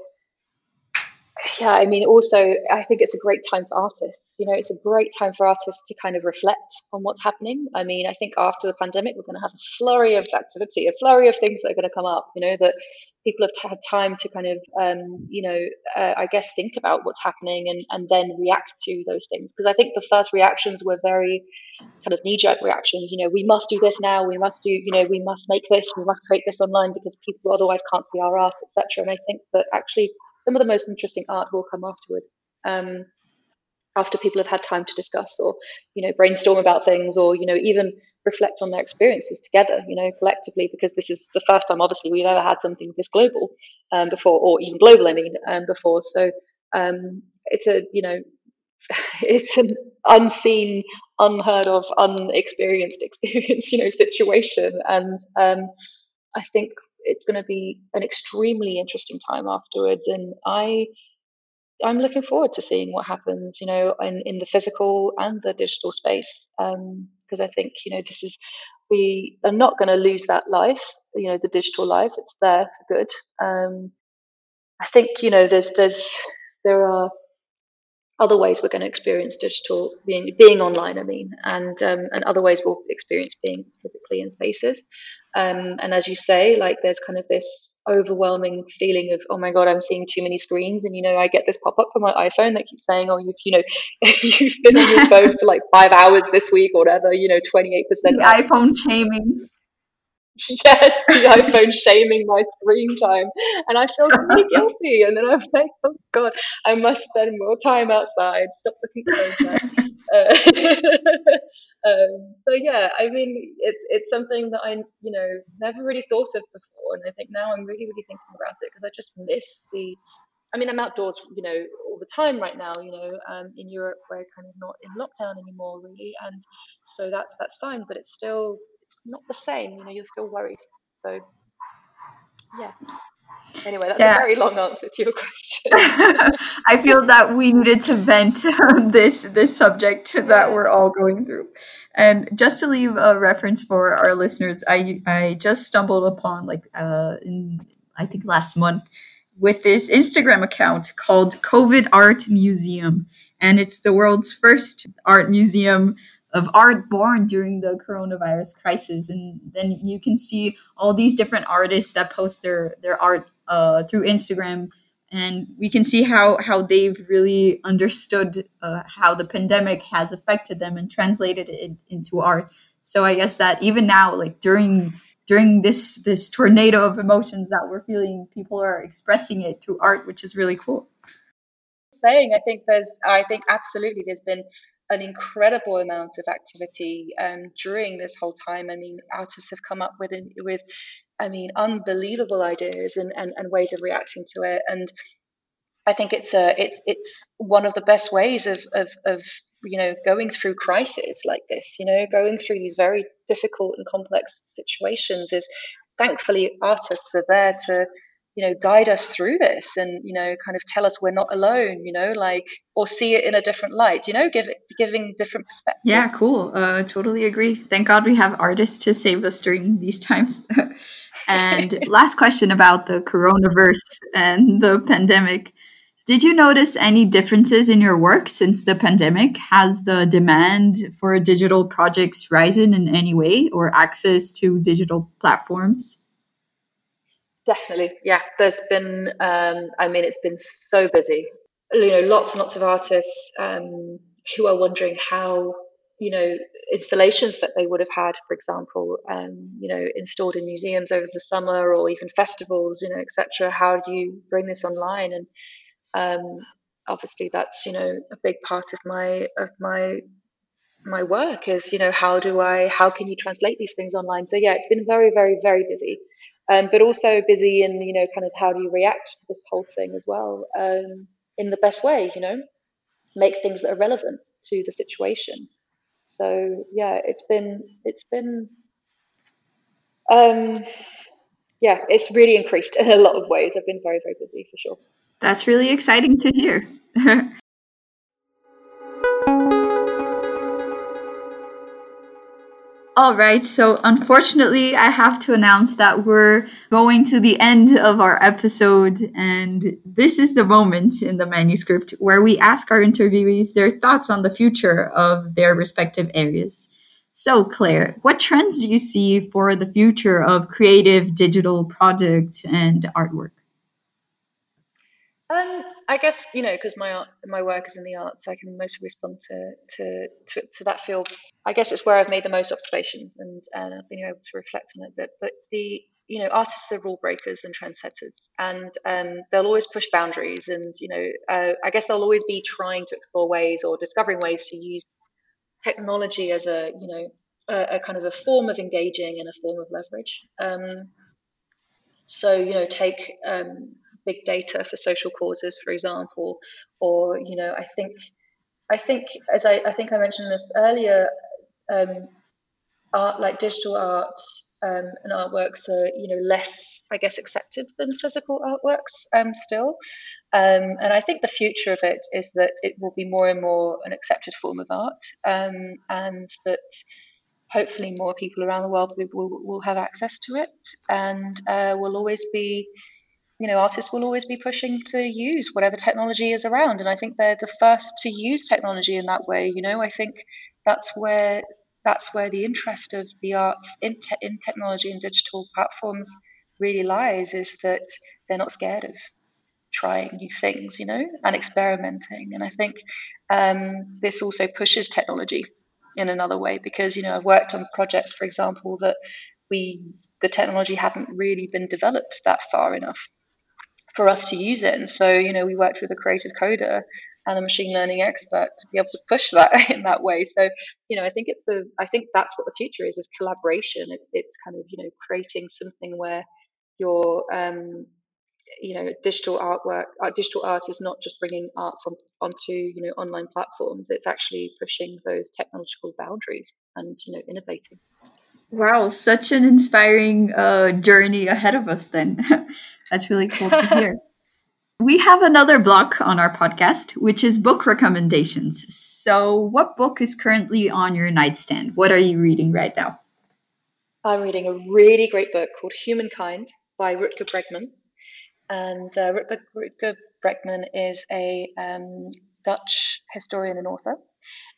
yeah i mean also i think it's a great time for artists you know, it's a great time for artists to kind of reflect on what's happening. I mean, I think after the pandemic, we're going to have a flurry of activity, a flurry of things that are going to come up, you know, that people have had time to kind of, um, you know, uh, I guess think about what's happening and, and then react to those things. Because I think the first reactions were very kind of knee jerk reactions. You know, we must do this now. We must do, you know, we must make this. We must create this online because people otherwise can't see our art, etc. And I think that actually some of the most interesting art will come afterwards. Um, after people have had time to discuss or you know brainstorm about things or you know even reflect on their experiences together you know collectively because this is the first time obviously we've ever had something this global um, before or even global i mean um, before. So um, it's a you know it's an unseen unheard of unexperienced experience you know situation. And um, i think it's going to be an extremely interesting time afterwards. And i I'm looking forward to seeing what happens, you know, in, in the physical and the digital space. Because um, I think, you know, this is, we are not going to lose that life, you know, the digital life. It's there for good. Um, I think, you know, there's, there's, there are other ways we're going to experience digital being, being online, I mean, and, um, and other ways we'll experience being physically in spaces. Um, and as you say, like there's kind of this overwhelming feeling of, oh my God, I'm seeing too many screens. And, you know, I get this pop up from my iPhone that keeps saying, oh, you've, you know, you've been on your phone for like five hours this week or whatever, you know, 28%. iPhone shaming. Yes, the iPhone shaming my screen time. And I feel really guilty. And then I'm like, oh God, I must spend more time outside. Stop looking at phone uh, um, so yeah, I mean, it's it's something that I you know never really thought of before, and I think now I'm really really thinking about it because I just miss the. I mean, I'm outdoors, you know, all the time right now. You know, um, in Europe we're kind of not in lockdown anymore, really, and so that's that's fine. But it's still it's not the same. You know, you're still worried. So yeah. Anyway, that's yeah. a very long answer to your question. I feel that we needed to vent this this subject that we're all going through. And just to leave a reference for our listeners, I I just stumbled upon like uh in I think last month with this Instagram account called COVID Art Museum. And it's the world's first art museum of art born during the coronavirus crisis. And then you can see all these different artists that post their their art uh, through instagram. And we can see how how they've really understood uh, how the pandemic has affected them and translated it into art. So i guess that even now like during during this this tornado of emotions that we're feeling, people are expressing it through art, which is really cool. Saying, I think there's, I think absolutely, there's been an incredible amount of activity um, during this whole time. I mean, artists have come up with with, I mean, unbelievable ideas and, and, and ways of reacting to it. And I think it's a it's it's one of the best ways of, of, of you know going through crisis like this. You know, going through these very difficult and complex situations is thankfully artists are there to you know guide us through this and you know kind of tell us we're not alone you know like or see it in a different light you know give it, giving different perspectives. Yeah cool. Uh totally agree. Thank god we have artists to save us during these times. And last question about the coronavirus and the pandemic. Did you notice any differences in your work since the pandemic? Has the demand for digital projects risen in any way or access to digital platforms? Definitely, yeah. There's been, um, I mean, it's been so busy. You know, lots and lots of artists um, who are wondering how, you know, installations that they would have had, for example, um, you know, installed in museums over the summer or even festivals, you know, etc. How do you bring this online? And um, obviously, that's you know a big part of my of my my work is you know how do I how can you translate these things online? So yeah, it's been very very very busy um, but also busy in you know kind of how do you react to this whole thing as well um, in the best way you know? Make things that are relevant to the situation. So yeah it's been it's been um, yeah it's really increased in a lot of ways. I've been very very busy for sure. That's really exciting to hear All right, so unfortunately, I have to announce that we're going to the end of our episode, and this is the moment in the manuscript where we ask our interviewees their thoughts on the future of their respective areas. So, Clare, what trends do you see for the future of creative digital products and artwork? I guess you know because my art, my work is in the arts, I can mostly respond to, to to, to that field. I guess it's where I've made the most observations and, and I've been able to reflect on it. But but the you know artists are rule breakers and trendsetters, and um, they'll always push boundaries, and you know uh, I guess they'll always be trying to explore ways or discovering ways to use technology as a you know a, a kind of a form of engaging and a form of leverage. Um, so you know take um, big data for social causes, for example, or you know, I think, I think as I, I think I mentioned this earlier, um, art like digital art um, and artworks are you know less, I guess, accepted than physical artworks um, still. Um, and I think the future of it is that it will be more and more an accepted form of art, um, and that hopefully more people around the world will, will have access to it, and uh, will always be you know, artists will always be pushing to use whatever technology is around. And I think they're the first to use technology in that way. You know, I think that's where that's where the interest of the arts in, te- in technology and digital platforms really lies is that they're not scared of trying new things, you know, and experimenting. And I think um, this also pushes technology in another way because, you know, I've worked on projects, for example, that we the technology hadn't really been developed that far enough for us to use it. And so, you know, we worked with a creative coder and a machine learning expert to be able to push that in that way. So, you know, I think it's a, I think that's what the future is, is collaboration. It, it's kind of, you know, creating something where your, um, you know, digital artwork, uh, digital art is not just bringing arts on, onto, you know, online platforms. It's actually pushing those technological boundaries and, you know, innovating. Wow, such an inspiring uh, journey ahead of us, then. That's really cool to hear. we have another block on our podcast, which is book recommendations. So, what book is currently on your nightstand? What are you reading right now? I'm reading a really great book called Humankind by Rutger Bregman. And uh, Rutger, Rutger Bregman is a um, Dutch historian and author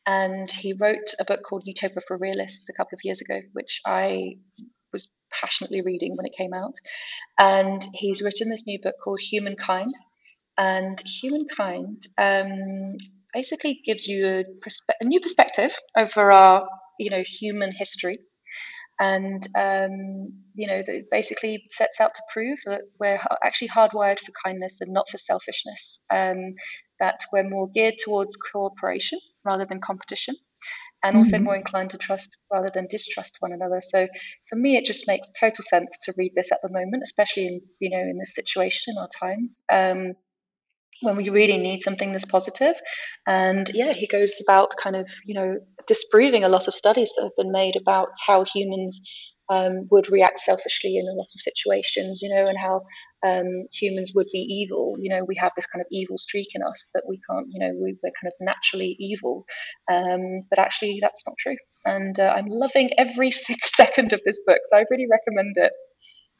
and he wrote a book called Utopia for Realists a couple of years ago, which I was passionately reading when it came out. And he's written this new book called Humankind. And Humankind um, basically gives you a, perspe- a, new perspective over our, you know, human history. and um, you know, that basically sets out to prove that we're actually hardwired for kindness and not for selfishness. Um, that we're more geared towards cooperation rather than competition, and also mm-hmm. more inclined to trust rather than distrust one another. So, for me, it just makes total sense to read this at the moment, especially in you know in this situation in our times. Um, when we really need something that's positive. And yeah, he goes about kind of, you know, disproving a lot of studies that have been made about how humans um, would react selfishly in a lot of situations, you know, and how um, humans would be evil. You know, we have this kind of evil streak in us that we can't, you know, we, are kind of naturally evil. Um, but actually, that's not true. And uh, I'm loving every second of this book, so I really recommend it.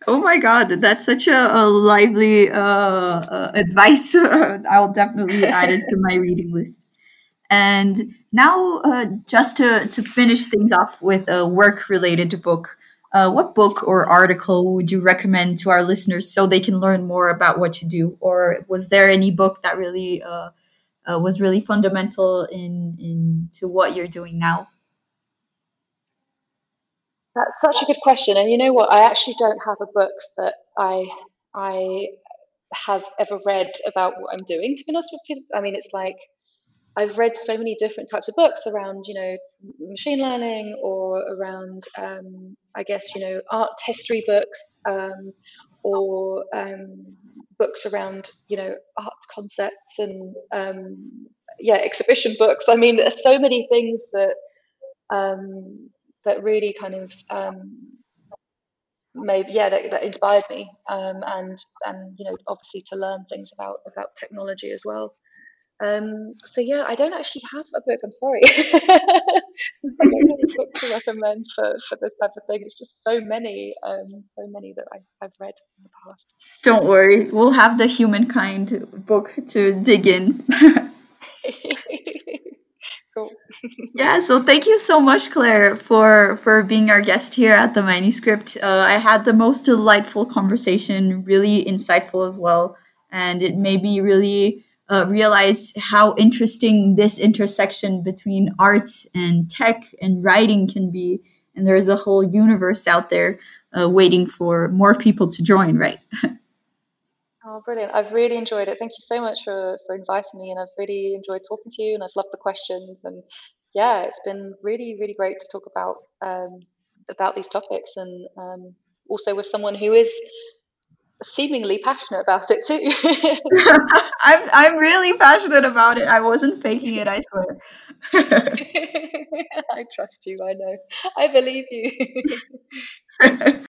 Oh my god, that's such a, a lively uh, uh, advice. I'll definitely add it to my reading list. And now, uh, just to, to finish things off with a work related book, uh, what book or article would you recommend to our listeners so they can learn more about what you do? Or was there any book that really uh, uh, was really fundamental in, in to what you're doing now? That's such a good question. And you know what? I actually don't have a book that I I have ever read about what I'm doing. To be honest with you, I mean, it's like I've read so many different types of books around, you know, machine learning or around, um, I guess, you know, art history books um, or um, books around, you know, art concepts and um, yeah, exhibition books. I mean, there's so many things that um, that really kind of um, maybe yeah that, that inspired me um, and and you know obviously to learn things about about technology as well um, so yeah I don't actually have a book I'm sorry I don't have a book to recommend for, for this type of thing it's just so many um, so many that I, I've read in the past don't worry we'll have the humankind book to dig in cool. yeah, so thank you so much, Clare, for for being our guest here at the manuscript. Uh, I had the most delightful conversation, really insightful as well, and it made me really uh, realize how interesting this intersection between art and tech and writing can be. And there's a whole universe out there uh, waiting for more people to join, right? Oh, brilliant. I've really enjoyed it. Thank you so much for, for inviting me. And I've really enjoyed talking to you and I've loved the questions. And yeah, it's been really, really great to talk about um, about these topics and um, also with someone who is seemingly passionate about it too. I'm I'm really passionate about it. I wasn't faking it, I swear. I trust you, I know. I believe you.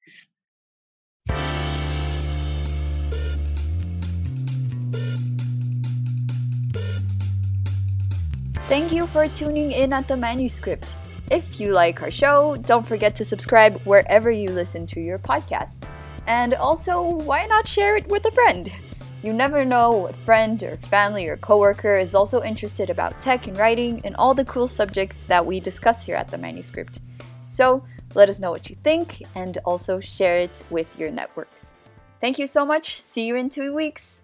Thank you for tuning in at the manuscript. If you like our show, don't forget to subscribe wherever you listen to your podcasts. And also, why not share it with a friend? You never know what friend or family or coworker is also interested about tech and writing and all the cool subjects that we discuss here at the manuscript. So, let us know what you think and also share it with your networks. Thank you so much. See you in two weeks.